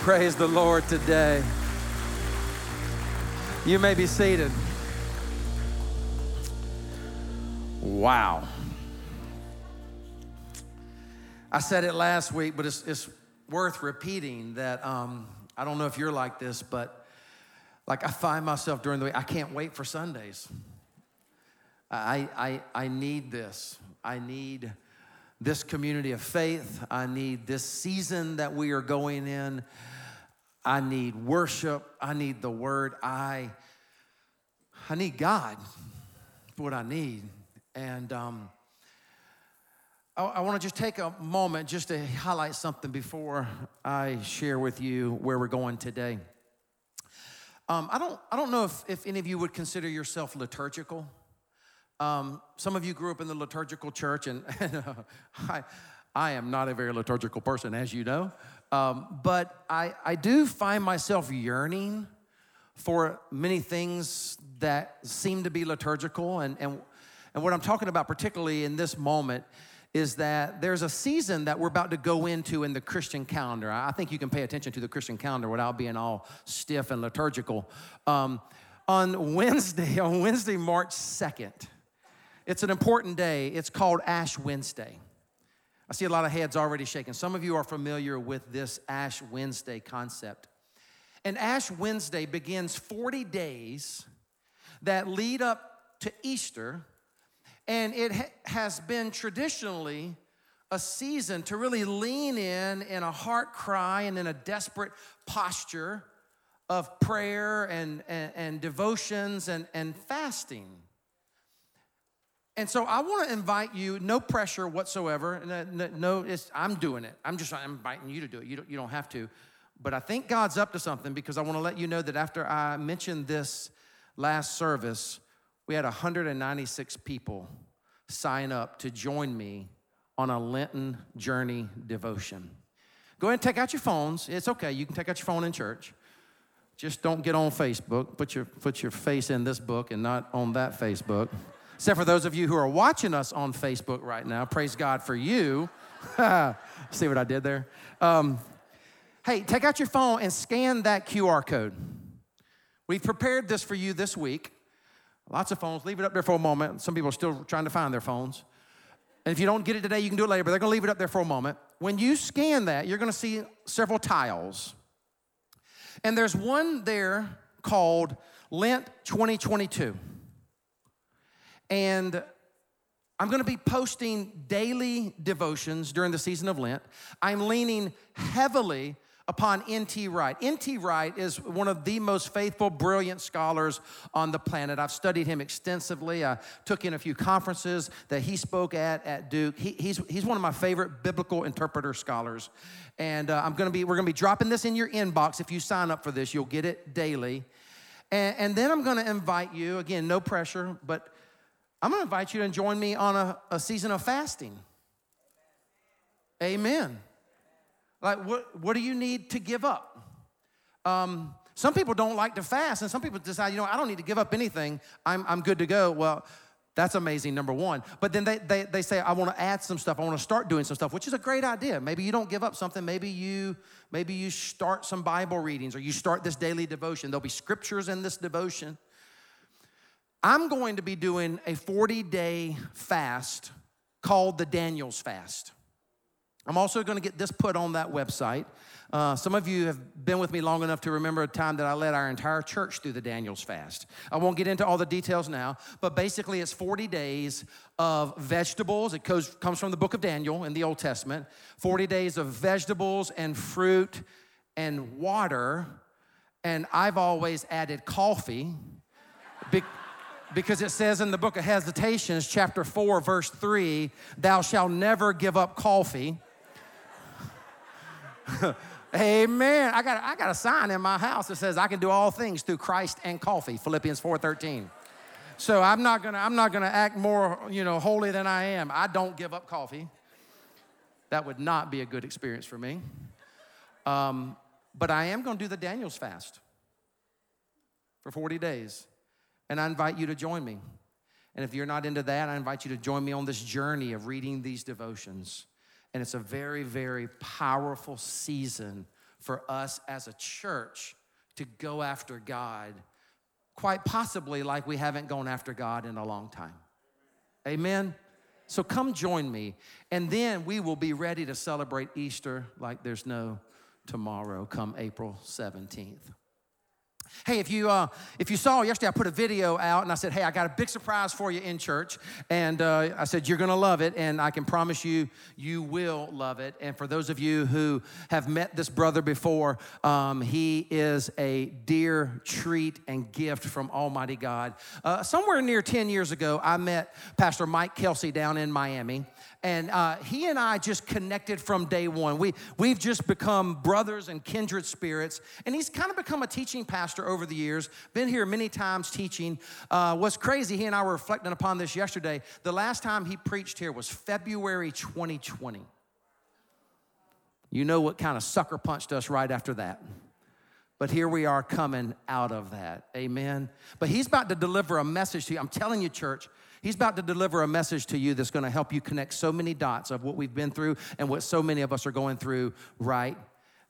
Praise the Lord today. You may be seated. Wow. I said it last week, but it's, it's worth repeating that um, I don't know if you're like this, but like I find myself during the week, I can't wait for Sundays. I, I, I need this. I need this community of faith. I need this season that we are going in. I need worship. I need the word. I, I need God. For what I need. And um, I, I want to just take a moment just to highlight something before I share with you where we're going today. Um, I, don't, I don't know if, if any of you would consider yourself liturgical. Um, some of you grew up in the liturgical church, and, and uh, I, I am not a very liturgical person, as you know. Um, but I, I do find myself yearning for many things that seem to be liturgical. And, and, and what I'm talking about, particularly in this moment, is that there's a season that we're about to go into in the Christian calendar. I think you can pay attention to the Christian calendar without being all stiff and liturgical. Um, on Wednesday, on Wednesday, March 2nd, it's an important day. It's called Ash Wednesday. I see a lot of heads already shaking. Some of you are familiar with this Ash Wednesday concept. And Ash Wednesday begins 40 days that lead up to Easter, and it ha- has been traditionally a season to really lean in in a heart cry and in a desperate posture of prayer and, and, and devotions and, and fasting. And so I want to invite you, no pressure whatsoever. No, I'm doing it. I'm just I'm inviting you to do it. You don't, you don't have to. But I think God's up to something because I want to let you know that after I mentioned this last service, we had 196 people sign up to join me on a Lenten journey devotion. Go ahead and take out your phones. It's okay. You can take out your phone in church. Just don't get on Facebook. Put your, put your face in this book and not on that Facebook. Except for those of you who are watching us on Facebook right now, praise God for you. See what I did there? Um, hey, take out your phone and scan that QR code. We've prepared this for you this week. Lots of phones. Leave it up there for a moment. Some people are still trying to find their phones. And if you don't get it today, you can do it later, but they're going to leave it up there for a moment. When you scan that, you're going to see several tiles. And there's one there called Lent 2022. And I'm going to be posting daily devotions during the season of Lent. I'm leaning heavily upon N.T. Wright. N.T. Wright is one of the most faithful, brilliant scholars on the planet. I've studied him extensively. I took in a few conferences that he spoke at at Duke. He, he's, he's one of my favorite biblical interpreter scholars. And uh, I'm gonna be, we're gonna be dropping this in your inbox. If you sign up for this, you'll get it daily. And, and then I'm gonna invite you, again, no pressure, but I'm gonna invite you to join me on a, a season of fasting. Amen. Like, what, what do you need to give up? Um, some people don't like to fast, and some people decide, you know, I don't need to give up anything. I'm, I'm good to go. Well, that's amazing, number one. But then they, they, they say, I want to add some stuff. I want to start doing some stuff, which is a great idea. Maybe you don't give up something. Maybe you, maybe you start some Bible readings or you start this daily devotion. There'll be scriptures in this devotion. I'm going to be doing a 40 day fast called the Daniel's Fast. I'm also going to get this put on that website. Uh, some of you have been with me long enough to remember a time that I led our entire church through the Daniel's fast. I won't get into all the details now, but basically it's 40 days of vegetables. It goes, comes from the book of Daniel in the Old Testament. 40 days of vegetables and fruit and water. And I've always added coffee. Because it says in the book of Hesitations, chapter 4, verse 3, thou shalt never give up coffee. Amen. I got, I got a sign in my house that says I can do all things through Christ and coffee, Philippians 4.13. So I'm not gonna, I'm not gonna act more, you know, holy than I am. I don't give up coffee. That would not be a good experience for me. Um, but I am gonna do the Daniel's fast for 40 days. And I invite you to join me. And if you're not into that, I invite you to join me on this journey of reading these devotions. And it's a very, very powerful season for us as a church to go after God, quite possibly like we haven't gone after God in a long time. Amen? So come join me, and then we will be ready to celebrate Easter like there's no tomorrow, come April 17th. Hey, if you uh, if you saw yesterday, I put a video out and I said, "Hey, I got a big surprise for you in church," and uh, I said you're gonna love it, and I can promise you you will love it. And for those of you who have met this brother before, um, he is a dear treat and gift from Almighty God. Uh, somewhere near ten years ago, I met Pastor Mike Kelsey down in Miami. And uh, he and I just connected from day one. We, we've just become brothers and kindred spirits. And he's kind of become a teaching pastor over the years, been here many times teaching. Uh, what's crazy, he and I were reflecting upon this yesterday. The last time he preached here was February 2020. You know what kind of sucker punched us right after that. But here we are coming out of that. Amen. But he's about to deliver a message to you. I'm telling you, church, He's about to deliver a message to you that's going to help you connect so many dots of what we've been through and what so many of us are going through right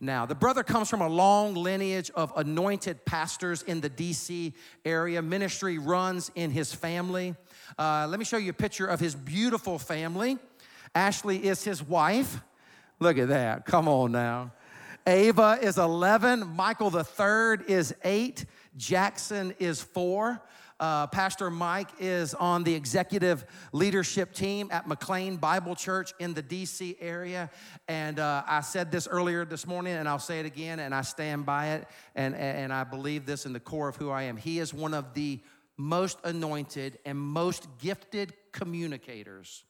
now. The brother comes from a long lineage of anointed pastors in the DC area. Ministry runs in his family. Uh, let me show you a picture of his beautiful family. Ashley is his wife. Look at that. Come on now. Ava is 11. Michael the third is eight. Jackson is four. Uh, Pastor Mike is on the executive leadership team at McLean Bible Church in the DC area. And uh, I said this earlier this morning, and I'll say it again, and I stand by it, and, and I believe this in the core of who I am. He is one of the most anointed and most gifted communicators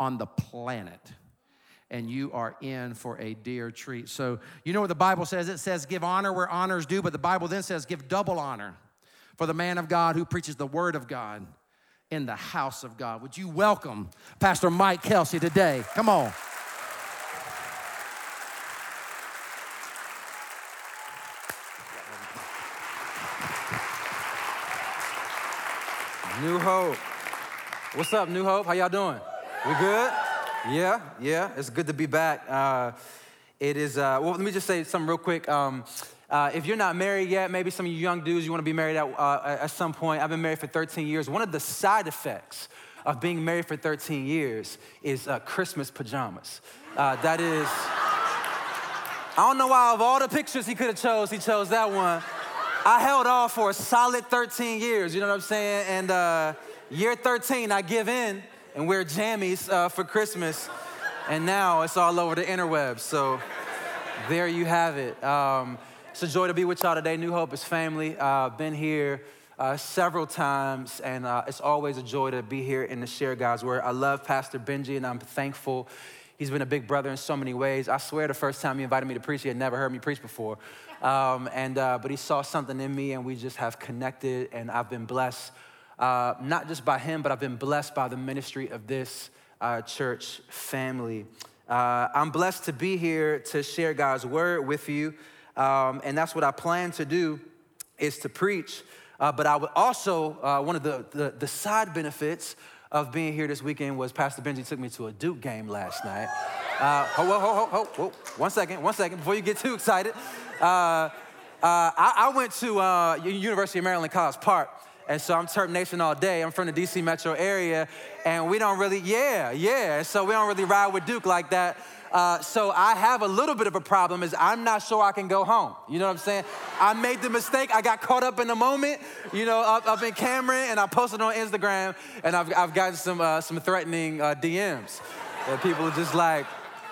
on the planet and you are in for a dear treat. So, you know what the Bible says? It says, give honor where honor is due, but the Bible then says, give double honor for the man of God who preaches the word of God in the house of God. Would you welcome Pastor Mike Kelsey today? Come on. New Hope. What's up, New Hope? How y'all doing? We good? Yeah, yeah. It's good to be back. Uh, it is. Uh, well, let me just say something real quick. Um, uh, if you're not married yet, maybe some of you young dudes, you want to be married at, uh, at some point. I've been married for 13 years. One of the side effects of being married for 13 years is uh, Christmas pajamas. Uh, that is, I don't know why of all the pictures he could have chose, he chose that one. I held off for a solid 13 years, you know what I'm saying? And uh, year 13, I give in and wear jammies uh, for Christmas. And now it's all over the interwebs. So there you have it. Um, it's a joy to be with y'all today. New Hope is family. I've uh, been here uh, several times, and uh, it's always a joy to be here and to share God's word. I love Pastor Benji, and I'm thankful. He's been a big brother in so many ways. I swear, the first time he invited me to preach, he had never heard me preach before. Um, and uh, but he saw something in me, and we just have connected, and I've been blessed. Uh, not just by him, but I've been blessed by the ministry of this uh, church family. I'm blessed to be here to share God's word with you. Um, and that's what I plan to do is to preach. Uh, but I would also, uh, one of the, the, the, side benefits of being here this weekend was Pastor Benji took me to a Duke game last night. Uh, ho, ho, ho, ho, ho, one second, one second, before you get too excited. Uh, uh, I, I, went to uh, University of Maryland College Park, and so I'm Terp Nation all day. I'm from the DC metro area, and we don't really, yeah, yeah. So we don't really ride with Duke like that. Uh, so I have a little bit of a problem is I'm not sure I can go home. You know what I'm saying? I made the mistake. I got caught up in the moment, you know, up, up in Cameron, and I posted on Instagram, and I've, I've gotten some, uh, some threatening uh, DMs. That people are just like,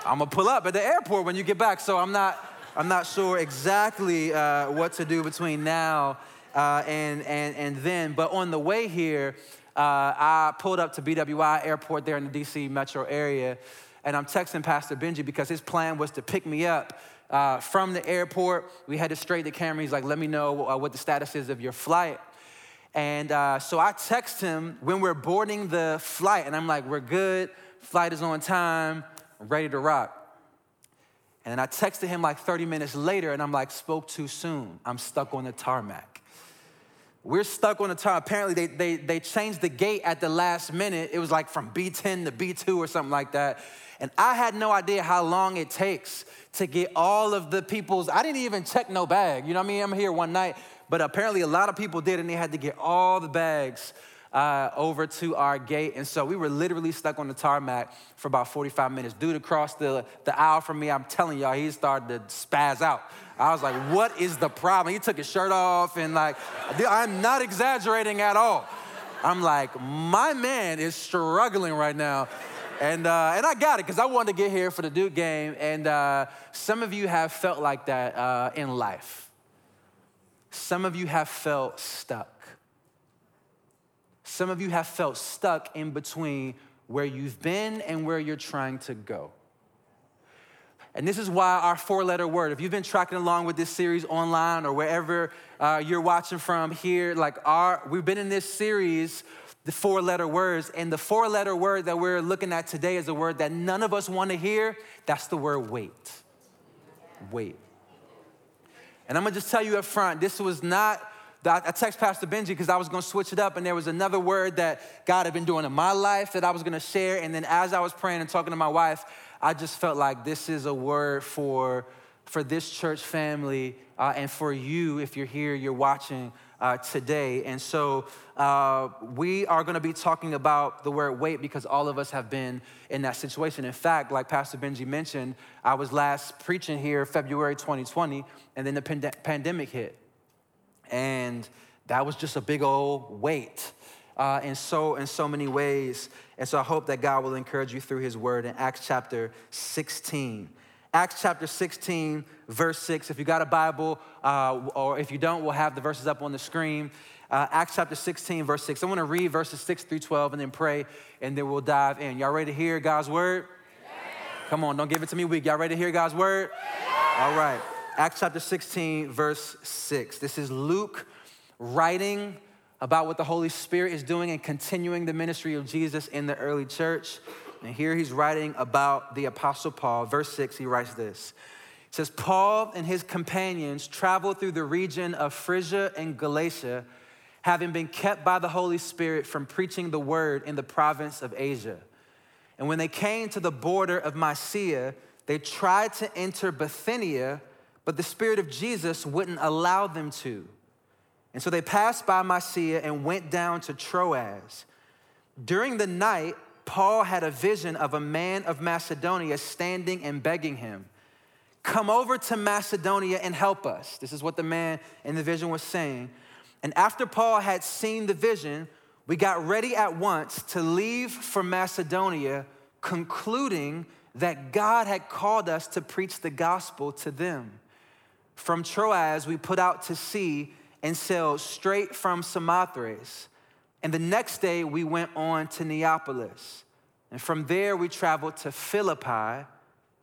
I'm gonna pull up at the airport when you get back. So I'm not, I'm not sure exactly uh, what to do between now uh, and, and, and then. But on the way here, uh, I pulled up to BWI Airport there in the DC metro area and I'm texting Pastor Benji because his plan was to pick me up uh, from the airport. We headed straight to Cameron. He's like, let me know uh, what the status is of your flight. And uh, so I text him when we're boarding the flight, and I'm like, we're good, flight is on time, ready to rock. And then I texted him like 30 minutes later, and I'm like, spoke too soon. I'm stuck on the tarmac. We're stuck on the tarmac. Apparently, they, they, they changed the gate at the last minute. It was like from B10 to B2 or something like that And I had no idea how long it takes to get all of the people's, I didn't even check no bag. You know what I mean? I'm here one night, but apparently a lot of people did, and they had to get all the bags uh, over to our gate. And so we were literally stuck on the tarmac for about 45 minutes. Dude across the, the aisle from me, I'm telling y'all, he started to spaz out. I was like, what is the problem? He took his shirt off and like, I'm not exaggerating at all. I'm like, my man is struggling right now. And, uh, and I got it because I wanted to get here for the Duke game. And uh, some of you have felt like that uh, in life. Some of you have felt stuck. Some of you have felt stuck in between where you've been and where you're trying to go. And this is why our four letter word, if you've been tracking along with this series online or wherever uh, you're watching from here, like our, we've been in this series, the four letter words, and the four letter word that we're looking at today is a word that none of us want to hear. That's the word wait. Wait. And I'm gonna just tell you up front, this was not that I text Pastor Benji because I was going to switch it up, and there was another word that God had been doing in my life that I was going to share. And then as I was praying and talking to my wife, I just felt like this is a word for, for this church family uh, and for you if you're here, you're watching uh, today. And so uh, we are going to be talking about the word wait because all of us have been in that situation. In fact, like Pastor Benji mentioned, I was last preaching here February 2020, and then the pand- pandemic hit. And that was just a big old wait. uh, in, so, in so many ways. And so I hope that God will encourage you through his word in Acts chapter 16. Acts chapter 16, verse 6. If you got a Bible, uh, or if you don't, we'll have the verses up on the screen. Uh, Acts chapter 16, verse 6. I want to read verses 6 through 12 and then pray, and then we'll dive in. Y'all ready to hear God's word? Come on, don't give it to me weak. Y'all ready to hear God's word? All right. Acts chapter 16, verse 6. This is Luke writing about what the Holy Spirit is doing and continuing the ministry of Jesus in the early church. And here he's writing about the Apostle Paul. Verse 6, he writes this. It says, Paul and his companions traveled through the region of Phrygia and Galatia, having been kept by the Holy Spirit from preaching the word in the province of Asia. And when they came to the border of Mysia, they tried to enter Bithynia but the Spirit of Jesus wouldn't allow them to. And so they passed by Mysia and went down to Troas. During the night, Paul had a vision of a man of Macedonia standing and begging him, Come over to Macedonia and help us. This is what the man in the vision was saying. And after Paul had seen the vision, we got ready at once to leave for Macedonia, concluding that God had called us to preach the gospel to them. From Troas, we put out to sea and sailed straight from Samothrace. And the next day, we went on to Neapolis. And from there, we traveled to Philippi,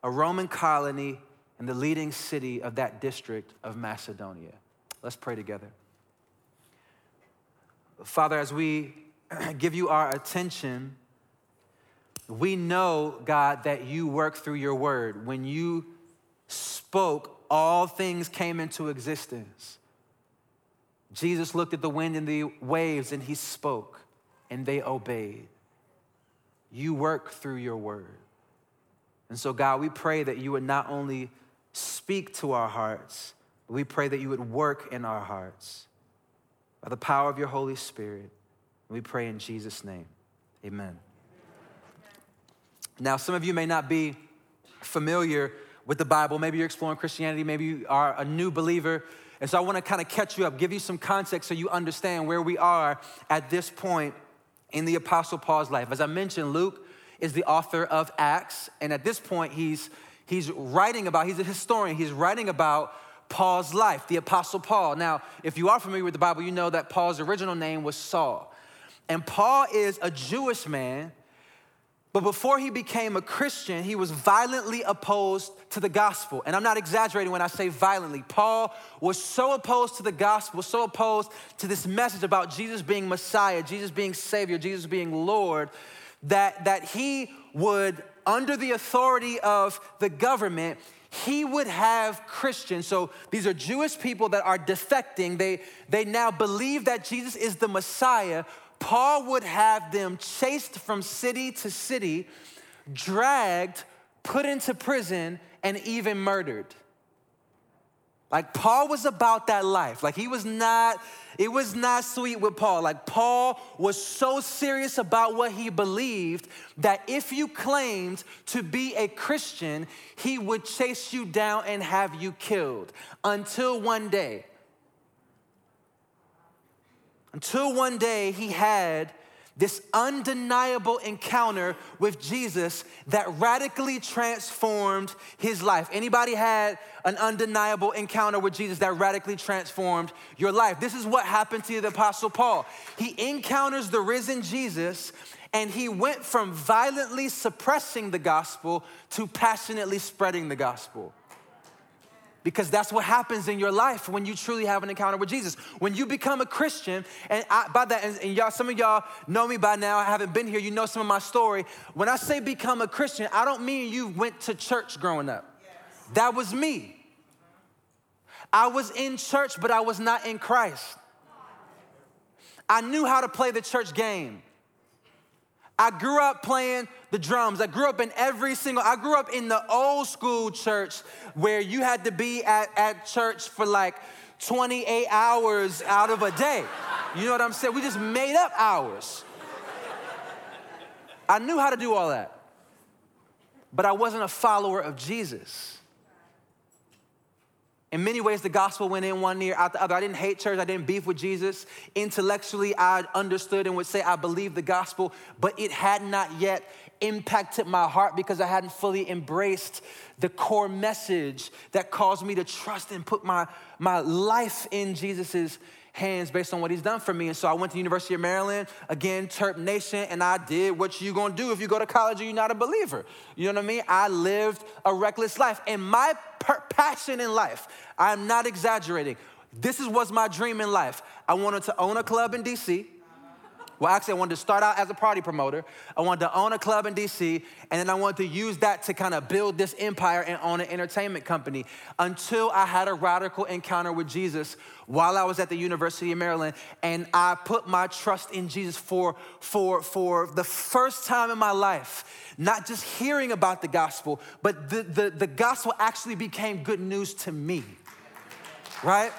a Roman colony and the leading city of that district of Macedonia. Let's pray together. Father, as we give you our attention, we know, God, that you work through your word. When you spoke all things came into existence. Jesus looked at the wind and the waves and he spoke, and they obeyed. You work through your word. And so, God, we pray that you would not only speak to our hearts, but we pray that you would work in our hearts by the power of your Holy Spirit. We pray in Jesus' name. Amen. Now, some of you may not be familiar with the Bible. Maybe you're exploring Christianity. Maybe you are a new believer. And so I want to kind of catch you up, give you some context so you understand where we are at this point in the Apostle Paul's life. As I mentioned, Luke is the author of Acts. And at this point, he's, he's writing about, he's a historian, he's writing about Paul's life, the Apostle Paul. Now, if you are familiar with the Bible, you know that Paul's original name was Saul. And Paul is a Jewish man but before he became a Christian, he was violently opposed to the gospel. And I'm not exaggerating when I say violently. Paul was so opposed to the gospel, so opposed to this message about Jesus being Messiah, Jesus being Savior, Jesus being Lord, that, that he would, under the authority of the government, he would have Christians. So these are Jewish people that are defecting. They, they now believe that Jesus is the Messiah, Paul would have them chased from city to city dragged, put into prison, and even murdered. Like Paul was about that life. Like he was not, it was not sweet with Paul. Like Paul was so serious about what he believed that if you claimed to be a Christian, he would chase you down and have you killed. Until one day, until one day he had this undeniable encounter with Jesus that radically transformed his life. Anybody had an undeniable encounter with Jesus that radically transformed your life? This is what happened to the apostle Paul. He encounters the risen Jesus and he went from violently suppressing the gospel to passionately spreading the gospel because that's what happens in your life when you truly have an encounter with Jesus. When you become a Christian, and I, by that, and, and y'all, some of y'all know me by now. I haven't been here. You know some of my story. When I say become a Christian, I don't mean you went to church growing up. Yes. That was me. I was in church, but I was not in Christ. I knew how to play the church game. I grew up playing the drums. I grew up in every single, I grew up in the old school church where you had to be at, at church for like 28 hours out of a day. You know what I'm saying? We just made up hours. I knew how to do all that, but I wasn't a follower of Jesus. In many ways, the gospel went in one ear, out the other. I didn't hate church, I didn't beef with Jesus. Intellectually, I understood and would say I believed the gospel, but it had not yet impacted my heart because I hadn't fully embraced the core message that caused me to trust and put my, my life in Jesus's hands based on what he's done for me. And so I went to the University of Maryland, again, Terp Nation, and I did what you gonna do if you go to college and you're not a believer. You know what I mean? I lived a reckless life. And my per- passion in life, I'm not exaggerating, this is was my dream in life. I wanted to own a club in DC. Well, actually, I wanted to start out as a party promoter. I wanted to own a club in DC, and then I wanted to use that to kind of build this empire and own an entertainment company until I had a radical encounter with Jesus while I was at the University of Maryland. And I put my trust in Jesus for, for, for the first time in my life, not just hearing about the gospel, but the, the, the gospel actually became good news to me, right?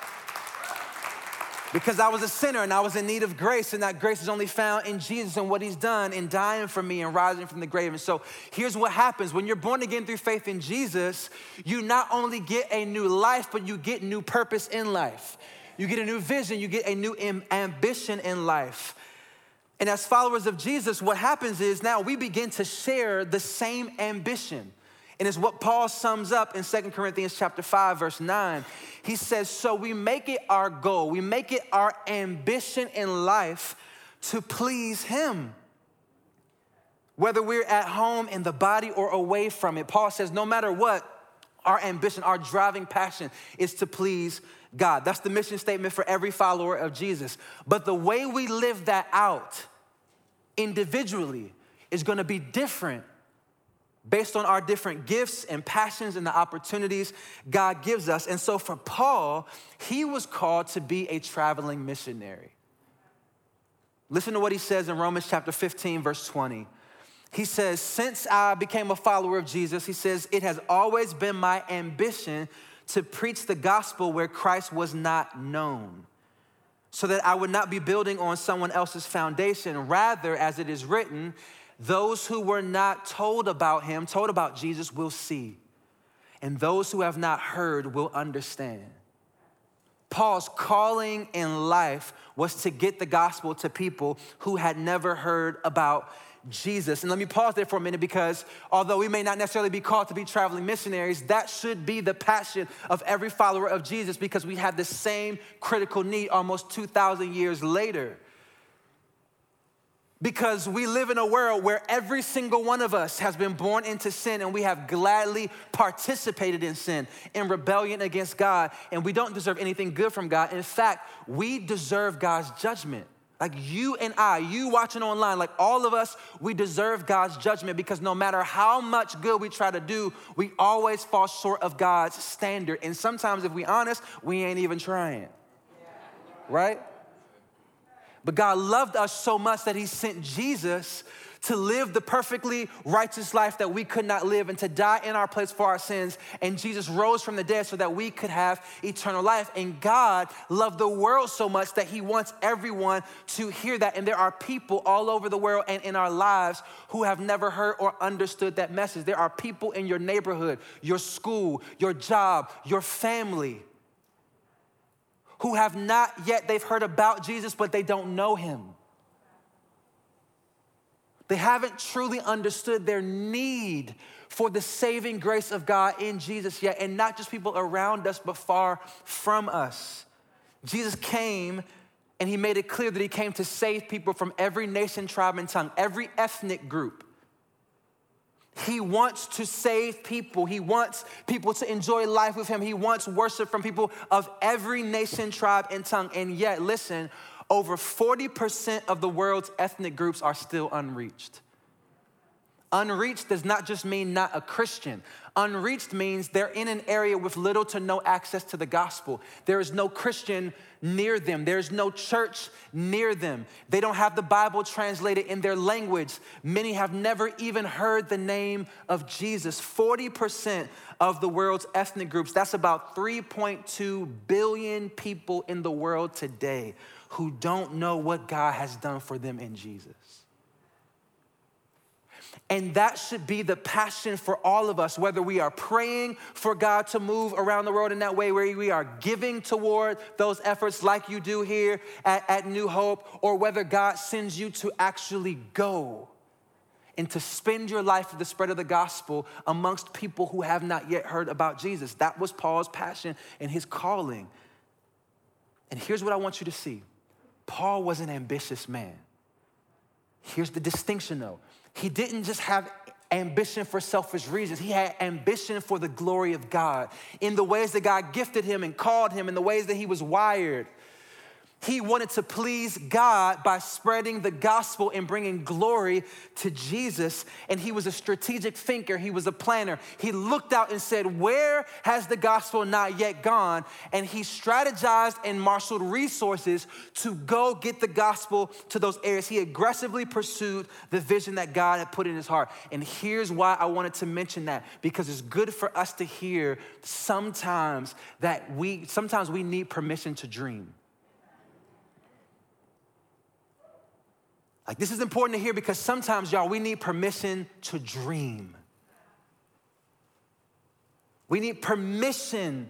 Because I was a sinner and I was in need of grace, and that grace is only found in Jesus and what He's done in dying for me and rising from the grave. And so here's what happens when you're born again through faith in Jesus, you not only get a new life, but you get new purpose in life. You get a new vision, you get a new ambition in life. And as followers of Jesus, what happens is now we begin to share the same ambition. And it's what Paul sums up in Second Corinthians chapter 5 verse 9. He says, "So we make it our goal, we make it our ambition in life to please him." Whether we're at home in the body or away from it. Paul says, no matter what, our ambition, our driving passion is to please God. That's the mission statement for every follower of Jesus. But the way we live that out individually is gonna be different based on our different gifts and passions and the opportunities God gives us. And so for Paul, he was called to be a traveling missionary. Listen to what he says in Romans chapter 15, verse 20. He says, Since I became a follower of Jesus, he says, it has always been my ambition to preach the gospel where Christ was not known, so that I would not be building on someone else's foundation. Rather, as it is written, those who were not told about him, told about Jesus, will see. And those who have not heard will understand. Paul's calling in life was to get the gospel to people who had never heard about Jesus. And let me pause there for a minute because although we may not necessarily be called to be traveling missionaries, that should be the passion of every follower of Jesus because we have the same critical need almost 2,000 years later. Because we live in a world where every single one of us has been born into sin and we have gladly participated in sin, in rebellion against God, and we don't deserve anything good from God. In fact, we deserve God's judgment. Like you and I, you watching online, like all of us, we deserve God's judgment because no matter how much good we try to do, we always fall short of God's standard. And sometimes, if we honest, we ain't even trying. Right? But God loved us so much that He sent Jesus to live the perfectly righteous life that we could not live and to die in our place for our sins. And Jesus rose from the dead so that we could have eternal life. And God loved the world so much that He wants everyone to hear that. And there are people all over the world and in our lives who have never heard or understood that message. There are people in your neighborhood, your school, your job, your family who have not yet, they've heard about Jesus, but they don't know Him. They haven't truly understood their need for the saving grace of God in Jesus yet, and not just people around us, but far from us. Jesus came and he made it clear that he came to save people from every nation, tribe, and tongue, every ethnic group. He wants to save people. He wants people to enjoy life with him. He wants worship from people of every nation, tribe, and tongue. And yet, listen, over 40% of the world's ethnic groups are still unreached. Unreached does not just mean not a Christian. Unreached means they're in an area with little to no access to the gospel. There is no Christian near them, there's no church near them. They don't have the Bible translated in their language. Many have never even heard the name of Jesus. 40% of the world's ethnic groups, that's about 3.2 billion people in the world today who don't know what God has done for them in Jesus. And that should be the passion for all of us, whether we are praying for God to move around the world in that way, where we are giving toward those efforts like you do here at, at New Hope, or whether God sends you to actually go and to spend your life for the spread of the gospel amongst people who have not yet heard about Jesus. That was Paul's passion and his calling. And here's what I want you to see Paul was an ambitious man. Here's the distinction though he didn't just have ambition for selfish reasons. He had ambition for the glory of God in the ways that God gifted him and called him, in the ways that he was wired. He wanted to please God by spreading the gospel and bringing glory to Jesus. And he was a strategic thinker, he was a planner. He looked out and said, Where has the gospel not yet gone? And he strategized and marshaled resources to go get the gospel to those areas. He aggressively pursued the vision that God had put in his heart. And here's why I wanted to mention that because it's good for us to hear sometimes that we sometimes we need permission to dream. Like, this is important to hear because sometimes, y'all, we need permission to dream. We need permission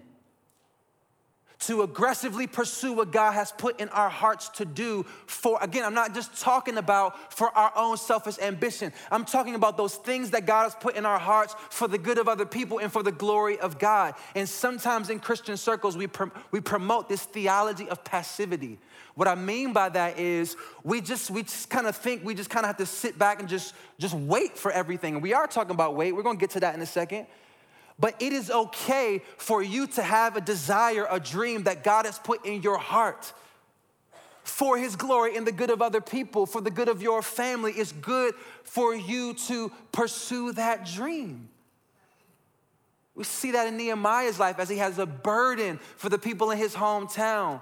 to aggressively pursue what God has put in our hearts to do for, again, I'm not just talking about for our own selfish ambition. I'm talking about those things that God has put in our hearts for the good of other people and for the glory of God. And sometimes in Christian circles, we, we promote this theology of passivity what I mean by that is we just we just kind of think we just kind of have to sit back and just just wait for everything. And we are talking about wait. We're going to get to that in a second. But it is okay for you to have a desire, a dream that God has put in your heart for his glory and the good of other people, for the good of your family. It's good for you to pursue that dream. We see that in Nehemiah's life as he has a burden for the people in his hometown.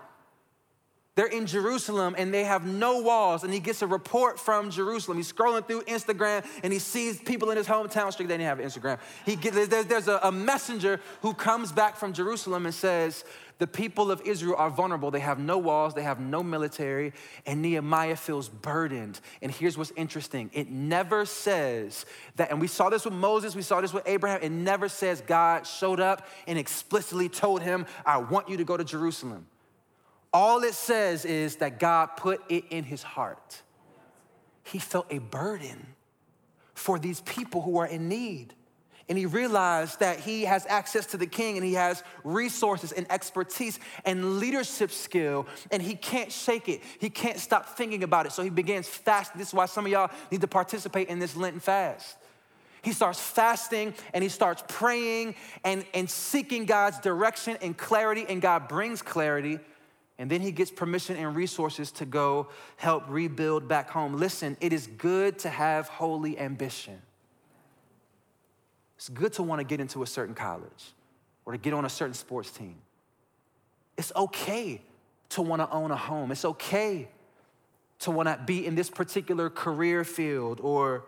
They're in Jerusalem and they have no walls. And he gets a report from Jerusalem. He's scrolling through Instagram and he sees people in his hometown street. They didn't have Instagram. He gets, there's, there's a, a messenger who comes back from Jerusalem and says, The people of Israel are vulnerable. They have no walls, they have no military. And Nehemiah feels burdened. And here's what's interesting it never says that, and we saw this with Moses, we saw this with Abraham. It never says God showed up and explicitly told him, I want you to go to Jerusalem. All it says is that God put it in his heart. He felt a burden for these people who are in need. And he realized that he has access to the king and he has resources and expertise and leadership skill, and he can't shake it. He can't stop thinking about it. So he begins fasting. This is why some of y'all need to participate in this Lenten fast. He starts fasting and he starts praying and, and seeking God's direction and clarity, and God brings clarity. And then he gets permission and resources to go help rebuild back home. Listen, it is good to have holy ambition. It's good to want to get into a certain college or to get on a certain sports team. It's okay to want to own a home. It's okay to want to be in this particular career field or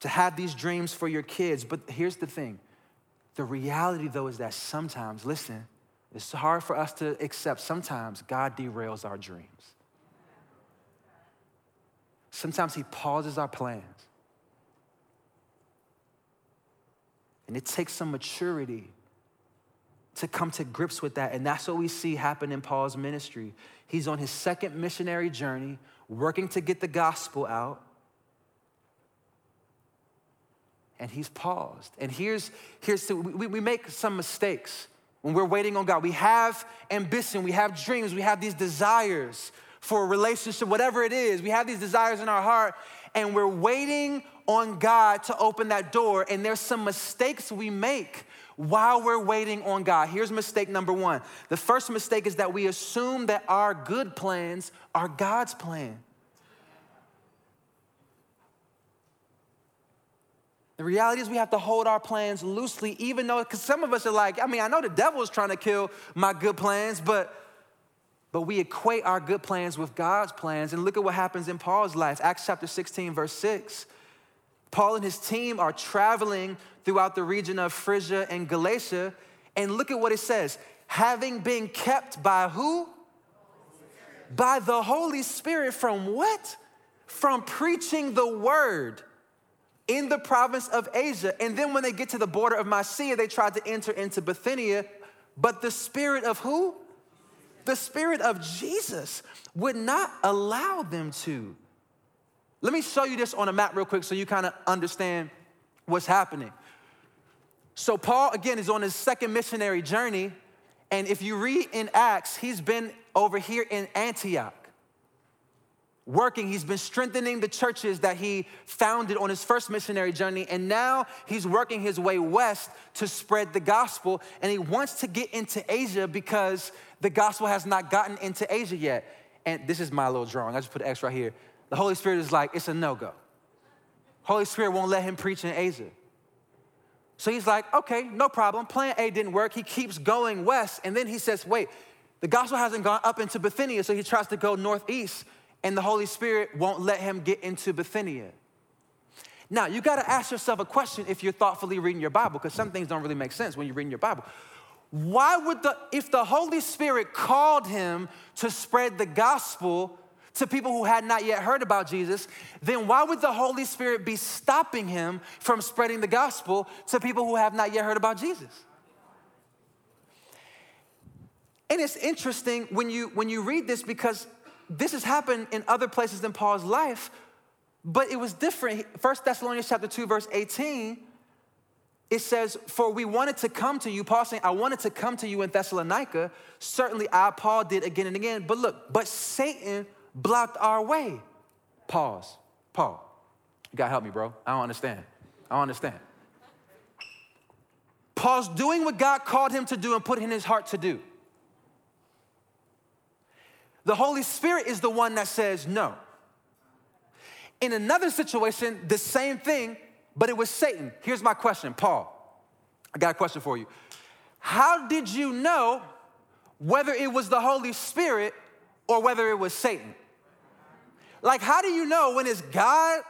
to have these dreams for your kids. But here's the thing the reality, though, is that sometimes, listen, it's hard for us to accept. Sometimes God derails our dreams. Sometimes He pauses our plans. And it takes some maturity to come to grips with that. And that's what we see happen in Paul's ministry. He's on his second missionary journey, working to get the gospel out. And he's paused. And here's, here's the, we, we make some mistakes when we're waiting on God. We have ambition, we have dreams, we have these desires for a relationship, whatever it is. We have these desires in our heart, and we're waiting on God to open that door. And there's some mistakes we make while we're waiting on God. Here's mistake number one the first mistake is that we assume that our good plans are God's plan. The reality is, we have to hold our plans loosely, even though, because some of us are like, I mean, I know the devil is trying to kill my good plans, but but we equate our good plans with God's plans. And look at what happens in Paul's life. Acts chapter 16, verse 6. Paul and his team are traveling throughout the region of Phrygia and Galatia. And look at what it says having been kept by who? By the Holy Spirit from what? From preaching the word in the province of Asia. And then when they get to the border of Mysia, they tried to enter into Bithynia. But the Spirit of who? The Spirit of Jesus would not allow them to. Let me show you this on a map real quick so you kind of understand what's happening. So, Paul, again, is on his second missionary journey. And if you read in Acts, he's been over here in Antioch working. He's been strengthening the churches that he founded on his first missionary journey. And now he's working his way west to spread the gospel. And he wants to get into Asia because the gospel has not gotten into Asia yet. And this is my little drawing. I just put X right here. The Holy Spirit is like, it's a no go. Holy Spirit won't let him preach in Asia. So he's like, okay, no problem. Plan A didn't work. He keeps going west. And then he says, wait, the gospel hasn't gone up into Bithynia. So he tries to go northeast and the Holy Spirit won't let him get into Bithynia. Now, you got to ask yourself a question if you're thoughtfully reading your Bible, because some things don't really make sense when you're reading your Bible. Why would the, if the Holy Spirit called him to spread the gospel to people who had not yet heard about Jesus, then why would the Holy Spirit be stopping him from spreading the gospel to people who have not yet heard about Jesus? And it's interesting when you when you read this because this has happened in other places in Paul's life, but it was different. First Thessalonians chapter 2, verse 18, it says, For we wanted to come to you, Paul saying, I wanted to come to you in Thessalonica. Certainly I, Paul, did again and again. But look, but Satan blocked our way. Pause. Paul. You gotta help me, bro. I don't understand. I don't understand. Paul's doing what God called him to do and put in his heart to do. The Holy Spirit is the one that says no. In another situation, the same thing, but it was Satan. Here's my question, Paul. I got a question for you. How did you know whether it was the Holy Spirit or whether it was Satan? Like, how do you know when it's God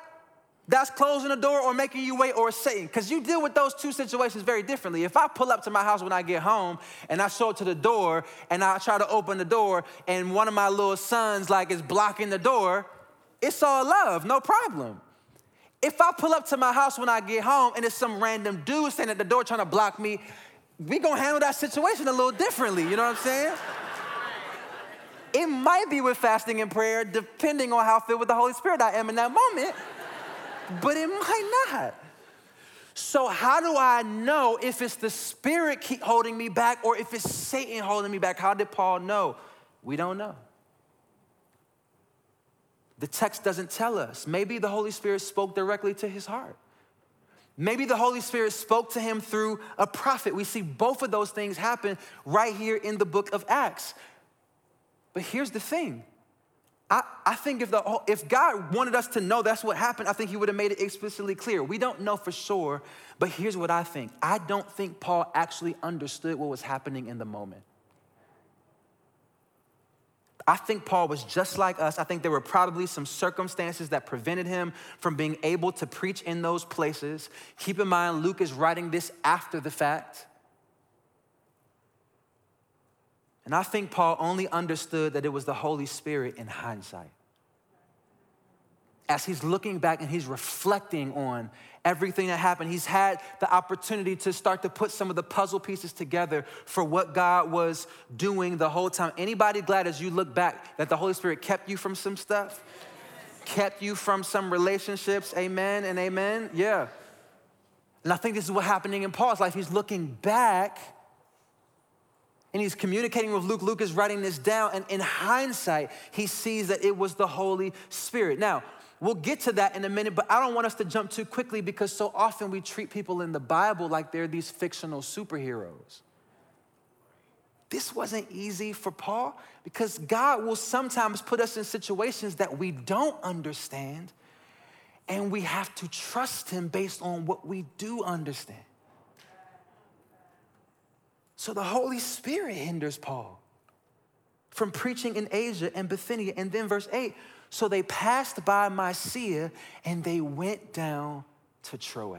that's closing the door or making you wait or Satan. Because you deal with those two situations very differently. If I pull up to my house when I get home and I show up to the door and I try to open the door and one of my little sons like is blocking the door, it's all love, no problem. If I pull up to my house when I get home and it's some random dude standing at the door trying to block me, we gonna handle that situation a little differently, you know what I'm saying? it might be with fasting and prayer, depending on how filled with the Holy Spirit I am in that moment but it might not. So, how do I know if it's the Spirit keep holding me back or if it's Satan holding me back? How did Paul know? We don't know. The text doesn't tell us. Maybe the Holy Spirit spoke directly to his heart. Maybe the Holy Spirit spoke to him through a prophet. We see both of those things happen right here in the book of Acts. But here's the thing I, I think if, the, if God wanted us to know that's what happened, I think He would have made it explicitly clear. We don't know for sure, but here's what I think I don't think Paul actually understood what was happening in the moment. I think Paul was just like us. I think there were probably some circumstances that prevented him from being able to preach in those places. Keep in mind, Luke is writing this after the fact. And I think Paul only understood that it was the Holy Spirit in hindsight. As he's looking back and he's reflecting on everything that happened. He's had the opportunity to start to put some of the puzzle pieces together for what God was doing the whole time. Anybody glad as you look back that the Holy Spirit kept you from some stuff? Kept you from some relationships? Amen and amen? Yeah. And I think this is what's happening in Paul's life. He's looking back and he's communicating with Luke. Luke is writing this down, and in hindsight, he sees that it was the Holy Spirit. Now, We'll get to that in a minute, but I don't want us to jump too quickly because so often we treat people in the Bible like they're these fictional superheroes. This wasn't easy for Paul because God will sometimes put us in situations that we don't understand, and we have to trust Him based on what we do understand. So the Holy Spirit hinders Paul from preaching in Asia and Bithynia. And then, verse 8, so they passed by Mysia and they went down to Troas.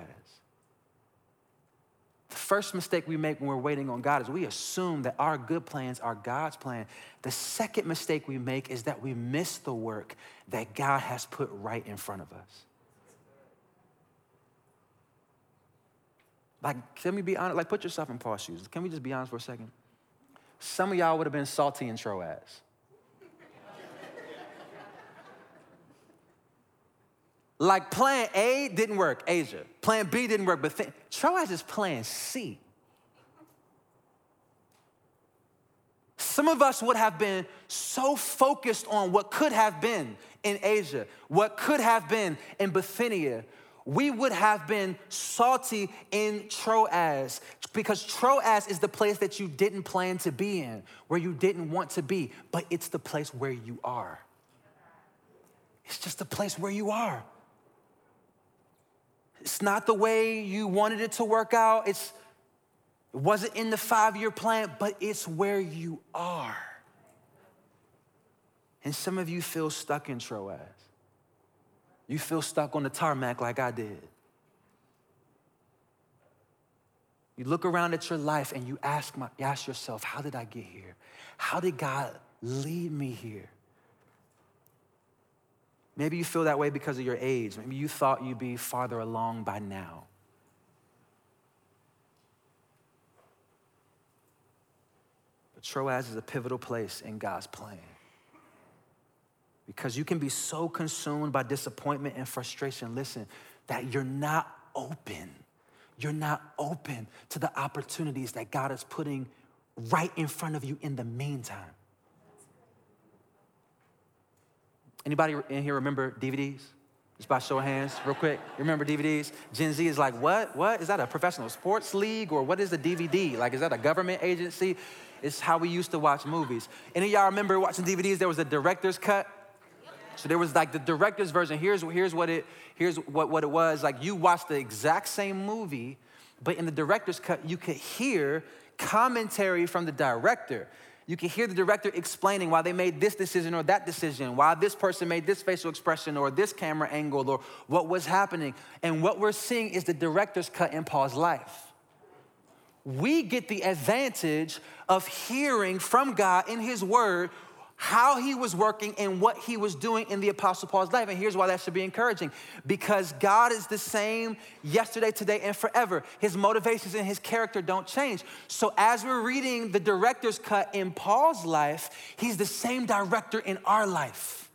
The first mistake we make when we're waiting on God is we assume that our good plans are God's plan. The second mistake we make is that we miss the work that God has put right in front of us. Like, can we be honest? Like, put yourself in Paul's shoes. Can we just be honest for a second? Some of y'all would have been salty in Troas. Like plan A didn't work, Asia. Plan B didn't work, but th- Troas is plan C. Some of us would have been so focused on what could have been in Asia, what could have been in Bithynia, we would have been salty in Troas because Troas is the place that you didn't plan to be in, where you didn't want to be, but it's the place where you are. It's just the place where you are. It's not the way you wanted it to work out. It's, it wasn't in the five year plan, but it's where you are. And some of you feel stuck in Troas. You feel stuck on the tarmac like I did. You look around at your life and you ask, my, ask yourself, how did I get here? How did God lead me here? Maybe you feel that way because of your age. Maybe you thought you'd be farther along by now. But Troas is a pivotal place in God's plan. Because you can be so consumed by disappointment and frustration, listen, that you're not open. You're not open to the opportunities that God is putting right in front of you in the meantime. Anybody in here remember DVDs? Just by show of hands, real quick. You remember DVDs? Gen Z is like, what? What? Is that a professional sports league? Or what is a DVD? Like, is that a government agency? It's how we used to watch movies. Any of y'all remember watching DVDs? There was a director's cut. So there was like the director's version. Here's, here's, what, it, here's what, what it was. Like you watched the exact same movie, but in the director's cut, you could hear commentary from the director. You can hear the director explaining why they made this decision or that decision, why this person made this facial expression or this camera angle or what was happening. And what we're seeing is the director's cut in Paul's life. We get the advantage of hearing from God in His Word how he was working and what he was doing in the Apostle Paul's life. And here's why that should be encouraging because God is the same yesterday, today, and forever. His motivations and his character don't change. So, as we're reading the director's cut in Paul's life, he's the same director in our life.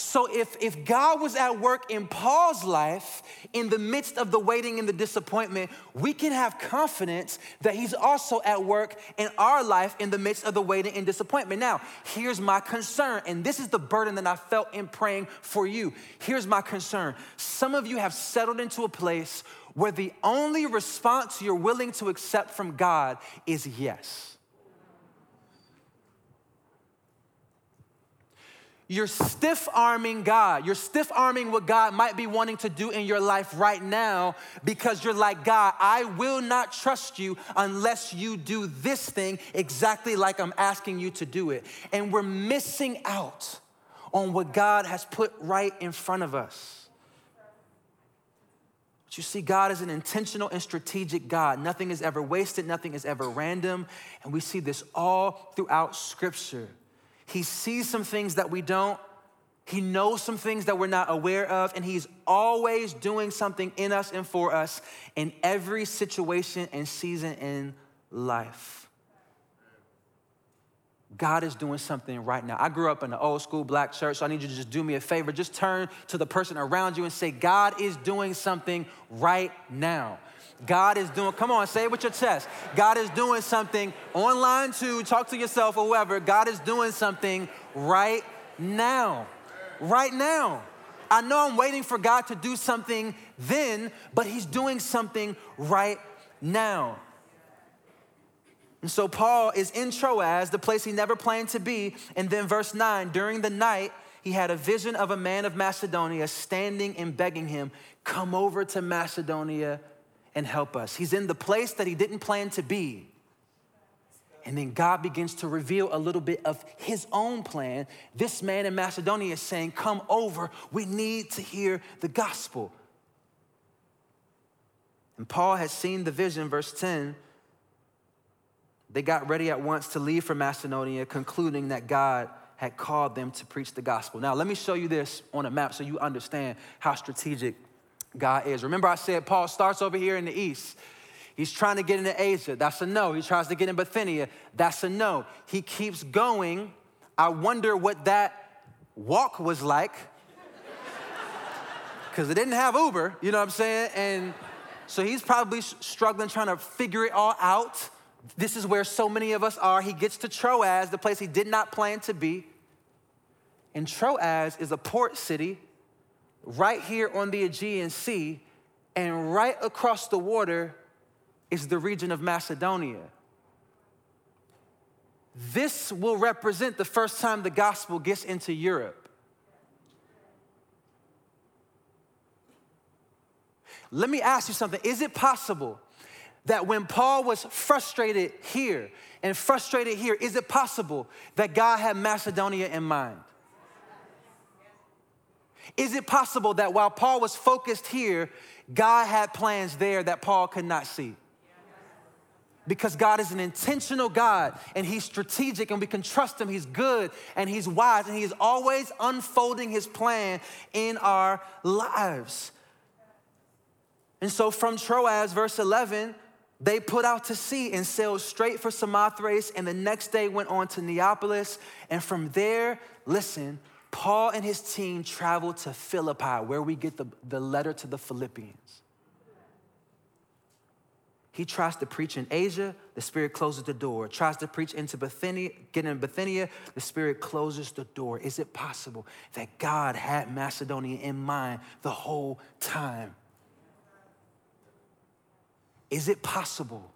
So if, if God was at work in Paul's life, in the midst of the waiting and the disappointment, we can have confidence that he's also at work in our life in the midst of the waiting and disappointment. Now, here's my concern, and this is the burden that I felt in praying for you. Here's my concern. Some of you have settled into a place where the only response you're willing to accept from God is yes. You're stiff arming God. You're stiff arming what God might be wanting to do in your life right now because you're like, God, I will not trust you unless you do this thing exactly like I'm asking you to do it. And we're missing out on what God has put right in front of us. But you see, God is an intentional and strategic God. Nothing is ever wasted, nothing is ever random. And we see this all throughout Scripture. He sees some things that we don't. He knows some things that we're not aware of, and He's always doing something in us and for us in every situation and season in life. God is doing something right now. I grew up in an old school black church, so I need you to just do me a favor. Just turn to the person around you and say, God is doing something right now. God is doing, come on, say it with your chest. God is doing something online too, talk to yourself or whoever. God is doing something right now. Right now. I know I'm waiting for God to do something then, but He's doing something right now. And so Paul is in Troas, the place he never planned to be. And then, verse 9, during the night, he had a vision of a man of Macedonia standing and begging him, Come over to Macedonia and help us. He's in the place that he didn't plan to be. And then God begins to reveal a little bit of his own plan. This man in Macedonia is saying, Come over, we need to hear the gospel. And Paul has seen the vision, verse 10. They got ready at once to leave for Macedonia, concluding that God had called them to preach the gospel. Now, let me show you this on a map so you understand how strategic God is. Remember, I said Paul starts over here in the east. He's trying to get into Asia. That's a no. He tries to get in Bithynia. That's a no. He keeps going. I wonder what that walk was like. Because it didn't have Uber, you know what I'm saying? And so he's probably struggling, trying to figure it all out. This is where so many of us are. He gets to Troas, the place he did not plan to be. And Troas is a port city right here on the Aegean Sea, and right across the water is the region of Macedonia. This will represent the first time the gospel gets into Europe. Let me ask you something. Is it possible that when Paul was frustrated here and frustrated here, is it possible that God had Macedonia in mind? Is it possible that while Paul was focused here, God had plans there that Paul could not see? Because God is an intentional God and He's strategic and we can trust Him. He's good and He's wise and He is always unfolding His plan in our lives. And so from Troas, verse 11, they put out to sea and sailed straight for Samothrace, and the next day went on to Neapolis. And from there, listen, Paul and his team traveled to Philippi, where we get the, the letter to the Philippians. He tries to preach in Asia, the Spirit closes the door. Tries to preach into Bithynia, get in Bithynia, the Spirit closes the door. Is it possible that God had Macedonia in mind the whole time? Is it possible?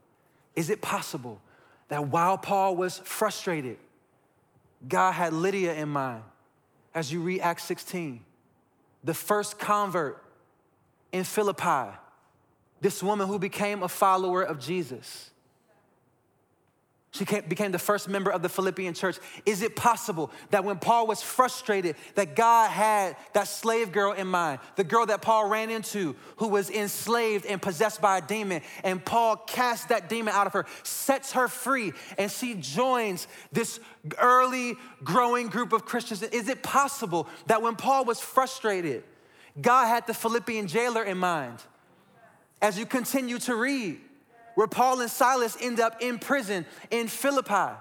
Is it possible that while Paul was frustrated, God had Lydia in mind? As you read Acts 16. The first convert in Philippi, this woman who became a follower of Jesus. She became the first member of the Philippian church. Is it possible that when Paul was frustrated, that God had that slave girl in mind, the girl that Paul ran into who was enslaved and possessed by a demon, and Paul casts that demon out of her, sets her free, and she joins this early growing group of Christians? Is it possible that when Paul was frustrated, God had the Philippian jailer in mind? As you continue to read, where Paul and Silas end up in prison in Philippi.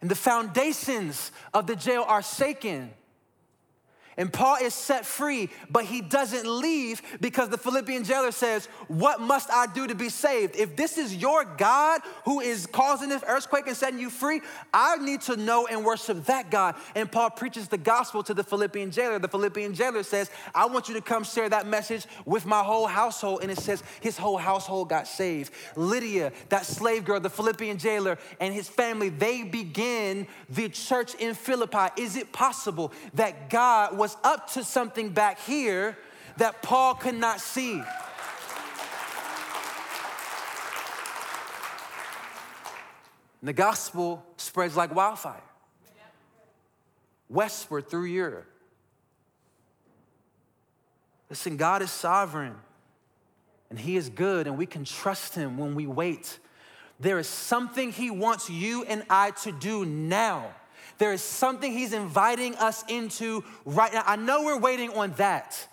And the foundations of the jail are shaken. And Paul is set free, but he doesn't leave because the Philippian jailer says, What must I do to be saved? If this is your God who is causing this earthquake and setting you free, I need to know and worship that God. And Paul preaches the gospel to the Philippian jailer. The Philippian jailer says, I want you to come share that message with my whole household. And it says, His whole household got saved. Lydia, that slave girl, the Philippian jailer, and his family, they begin the church in Philippi. Is it possible that God was up to something back here that Paul could not see. And the gospel spreads like wildfire westward through Europe. Listen, God is sovereign and He is good, and we can trust Him when we wait. There is something He wants you and I to do now there is something He's inviting us into right now. I know we're waiting on that.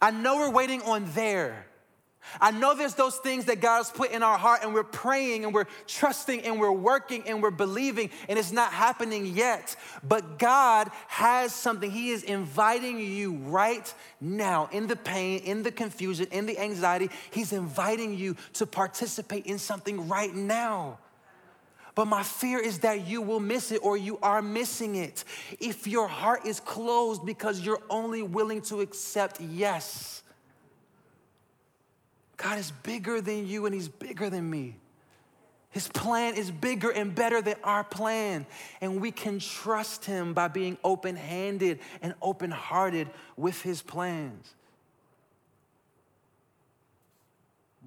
I know we're waiting on there. I know there's those things that God has put in our heart, and we're praying and we're trusting and we're working and we're believing, and it's not happening yet. But God has something. He is inviting you right now in the pain, in the confusion, in the anxiety. He's inviting you to participate in something right now. But my fear is that you will miss it or you are missing it. If your heart is closed because you're only willing to accept yes, God is bigger than you and He's bigger than me. His plan is bigger and better than our plan. And we can trust Him by being open handed and open hearted with His plans.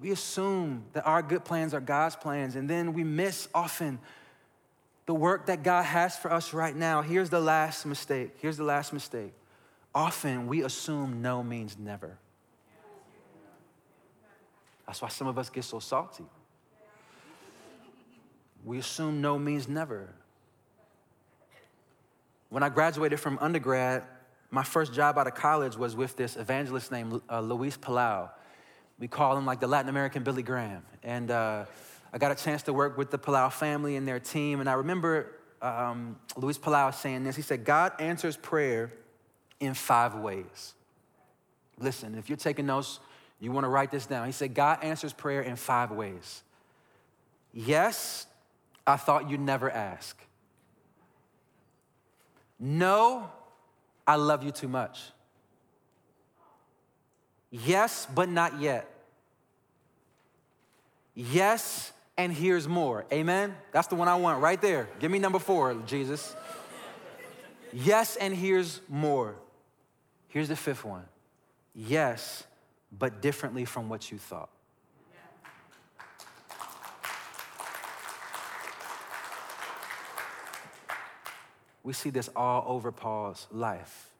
We assume that our good plans are God's plans, and then we miss often the work that God has for us right now. Here's the last mistake. Here's the last mistake. Often we assume no means never. That's why some of us get so salty. We assume no means never. When I graduated from undergrad, my first job out of college was with this evangelist named uh, Luis Palau. We call him like the Latin American Billy Graham. And uh, I got a chance to work with the Palau family and their team. And I remember um, Luis Palau saying this. He said, God answers prayer in five ways. Listen, if you're taking notes, you want to write this down. He said, God answers prayer in five ways. Yes, I thought you'd never ask. No, I love you too much. Yes, but not yet. Yes, and here's more. Amen? That's the one I want right there. Give me number four, Jesus. Yes, and here's more. Here's the fifth one. Yes, but differently from what you thought. We see this all over Paul's life.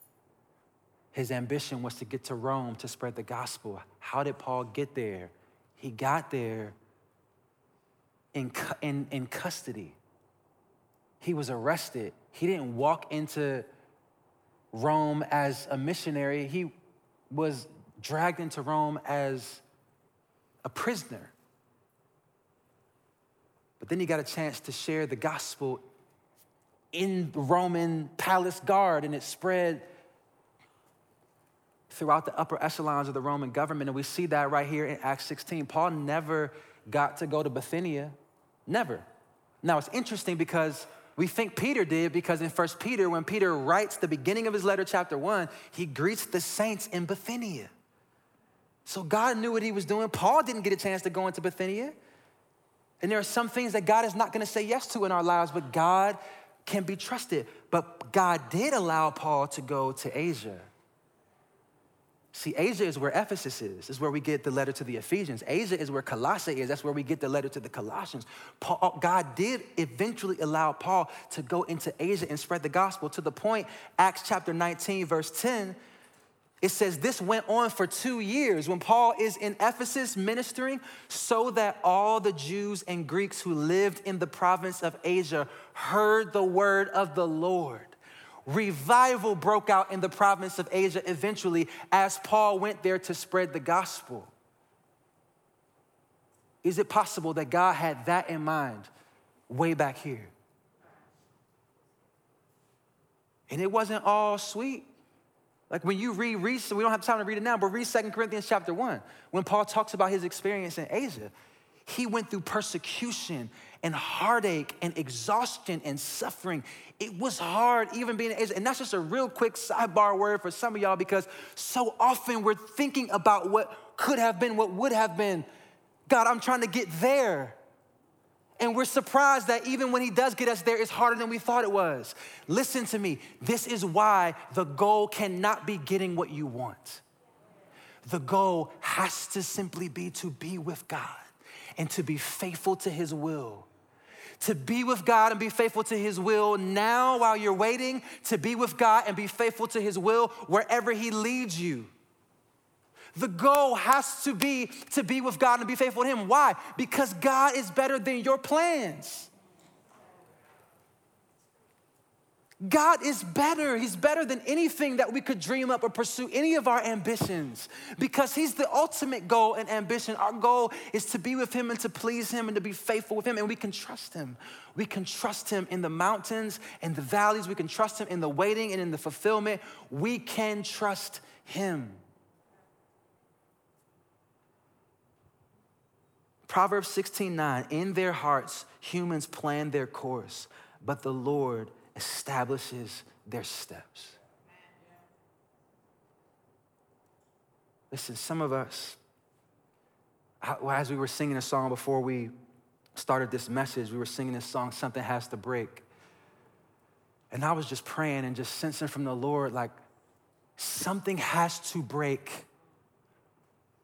His ambition was to get to Rome to spread the gospel. How did Paul get there? He got there in, in, in custody. He was arrested. He didn't walk into Rome as a missionary, he was dragged into Rome as a prisoner. But then he got a chance to share the gospel in the Roman palace guard, and it spread throughout the upper echelons of the Roman government. And we see that right here in Acts 16. Paul never got to go to Bithynia, never. Now it's interesting because we think Peter did because in 1 Peter, when Peter writes the beginning of his letter, chapter 1, he greets the saints in Bithynia. So God knew what he was doing. Paul didn't get a chance to go into Bithynia. And there are some things that God is not going to say yes to in our lives, but God can be trusted. But God did allow Paul to go to Asia. See, Asia is where Ephesus is. is where we get the letter to the Ephesians. Asia is where Colossae is. That's where we get the letter to the Colossians. Paul, uh, God did eventually allow Paul to go into Asia and spread the gospel to the point, Acts chapter 19, verse 10, it says this went on for two years when Paul is in Ephesus ministering, so that all the Jews and Greeks who lived in the province of Asia heard the word of the Lord revival broke out in the province of Asia eventually as Paul went there to spread the gospel. Is it possible that God had that in mind way back here? And it wasn't all sweet. Like when you read, read, we don't have time to read it now, but read 2 Corinthians chapter 1, when Paul talks about his experience in Asia. He went through persecution and heartache and exhaustion and suffering. It was hard even being in Asia. And that's just a real quick sidebar word for some of y'all because so often we're thinking about what could have been, what would have been. God, I'm trying to get there. And we're surprised that even when He does get us there, it's harder than we thought it was. Listen to me. This is why the goal cannot be getting what you want. The goal has to simply be to be with God and to be faithful to His will. To be with God and be faithful to His will now while you're waiting, to be with God and be faithful to His will wherever He leads you. The goal has to be to be with God and be faithful to Him. Why? Because God is better than your plans. God is better. He's better than anything that we could dream up or pursue any of our ambitions because He's the ultimate goal and ambition. Our goal is to be with Him and to please Him and to be faithful with Him, and we can trust Him. We can trust Him in the mountains and the valleys. We can trust Him in the waiting and in the fulfillment. We can trust Him. Proverbs 16 9, in their hearts, humans plan their course, but the Lord establishes their steps. Listen, some of us, as we were singing a song before we started this message, we were singing this song, Something Has to Break. And I was just praying and just sensing from the Lord, like, something has to break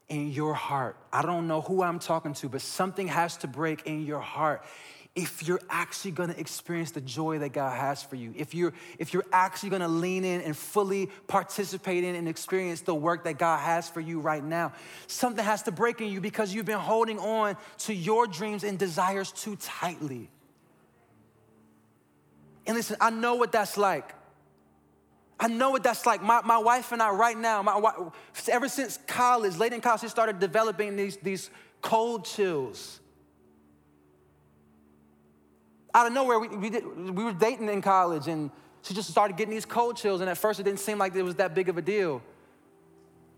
in your heart. I don't know who I'm talking to, but something has to break in your heart if you're actually gonna experience the joy that God has for you, if you're, if you're actually gonna lean in and fully participate in and experience the work that God has for you right now, something has to break in you because you've been holding on to your dreams and desires too tightly. And listen, I know what that's like. I know what that's like. My, my wife and I, right now, my wife, ever since college, late in college, she started developing these, these cold chills out of nowhere, we, we, did, we were dating in college and she just started getting these cold chills. And at first, it didn't seem like it was that big of a deal.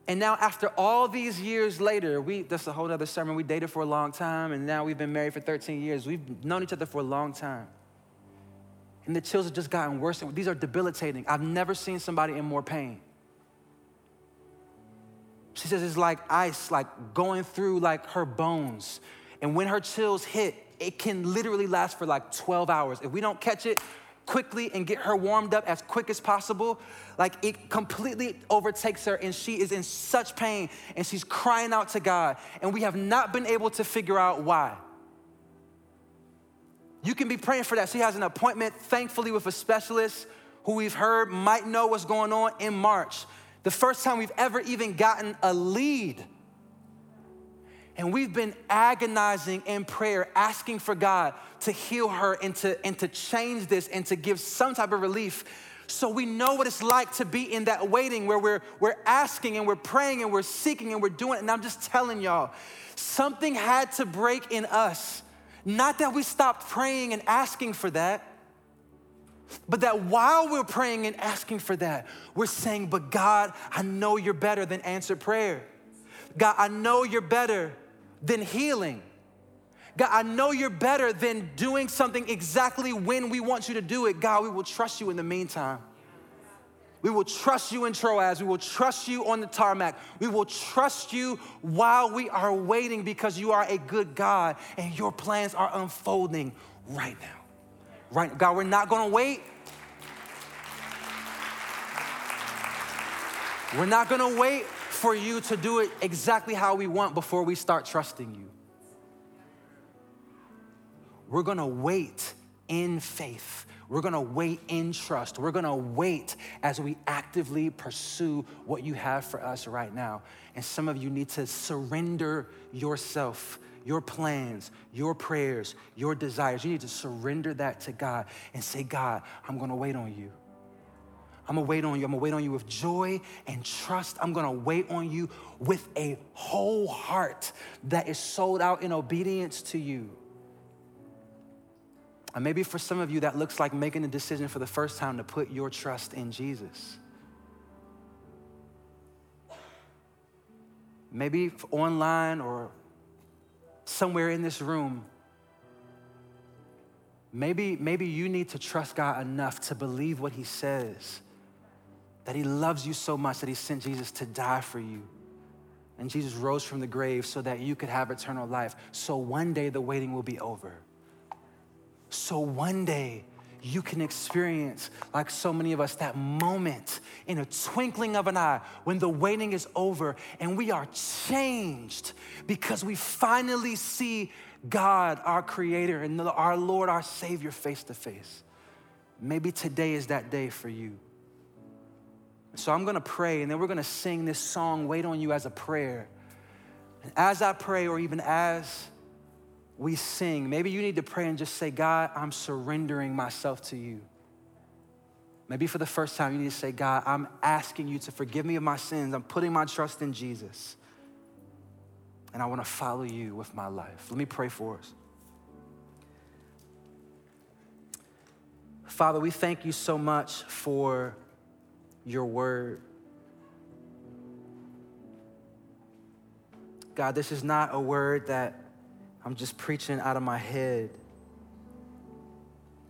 And now, after all these years later, we, that's a whole other sermon. We dated for a long time, and now we've been married for 13 years. We've known each other for a long time. And the chills have just gotten worse. These are debilitating. I've never seen somebody in more pain. She says it's like ice, like going through like her bones. And when her chills hit, it can literally last for like 12 hours. If we don't catch it quickly and get her warmed up as quick as possible, like it completely overtakes her and she is in such pain and she's crying out to God. And we have not been able to figure out why. You can be praying for that. She has an appointment, thankfully, with a specialist who we've heard might know what's going on in March. The first time we've ever even gotten a lead and we've been agonizing in prayer, asking for God to heal her and to, and to change this and to give some type of relief. So we know what it's like to be in that waiting where we're, we're asking and we're praying and we're seeking and we're doing it. And I'm just telling y'all, something had to break in us. Not that we stopped praying and asking for that, but that while we're praying and asking for that, we're saying, But God, I know you're better than answered prayer. God, I know you're better than healing. God, I know you're better than doing something exactly when we want you to do it. God, we will trust you in the meantime. We will trust you in Troas. We will trust you on the tarmac. We will trust you while we are waiting because you are a good God and your plans are unfolding right now. Right, God, we're not gonna wait. We're not gonna wait for you to do it exactly how we want before we start trusting you. We're gonna wait in faith. We're gonna wait in trust. We're gonna wait as we actively pursue what you have for us right now. And some of you need to surrender yourself, your plans, your prayers, your desires. You need to surrender that to God and say, God, I'm gonna wait on you. I'm gonna wait on you. I'm gonna wait on you with joy and trust. I'm gonna wait on you with a whole heart that is sold out in obedience to you. And maybe for some of you, that looks like making a decision for the first time to put your trust in Jesus. maybe online or somewhere in this room, maybe, maybe you need to trust God enough to believe what He says, that He loves you so much that He sent Jesus to die for you. And Jesus rose from the grave so that you could have eternal life. So one day the waiting will be over. So one day you can experience, like so many of us, that moment in a twinkling of an eye when the waiting is over and we are changed because we finally see God, our Creator, and our Lord, our Savior, face to face. Maybe today is that day for you. So I'm gonna pray and then we're gonna sing this song, Wait on You, as a prayer. And as I pray, or even as we sing, maybe you need to pray and just say, God, I'm surrendering myself to you. Maybe for the first time, you need to say, God, I'm asking you to forgive me of my sins. I'm putting my trust in Jesus. And I wanna follow you with my life. Let me pray for us. Father, we thank you so much for your word. God, this is not a word that I'm just preaching out of my head.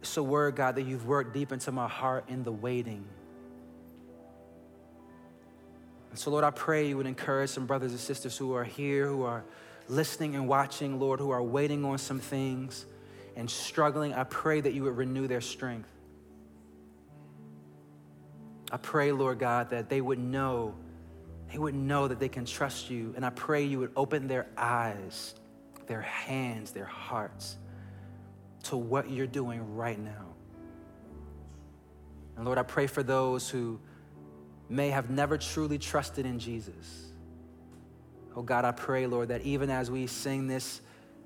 It's a word, God, that you've worked deep into my heart in the waiting. And so, Lord, I pray you would encourage some brothers and sisters who are here, who are listening and watching, Lord, who are waiting on some things and struggling. I pray that you would renew their strength. I pray, Lord God, that they would know, they would know that they can trust you. And I pray you would open their eyes, their hands, their hearts to what you're doing right now. And Lord, I pray for those who may have never truly trusted in Jesus. Oh God, I pray, Lord, that even as we sing this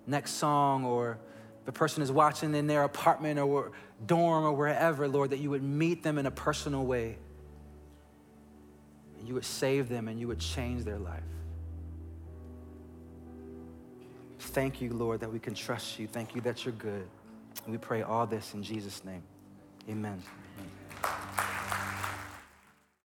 next song or the person is watching in their apartment or dorm or wherever, Lord, that you would meet them in a personal way you would save them and you would change their life. Thank you, Lord, that we can trust you. Thank you that you're good. We pray all this in Jesus' name. Amen. Amen.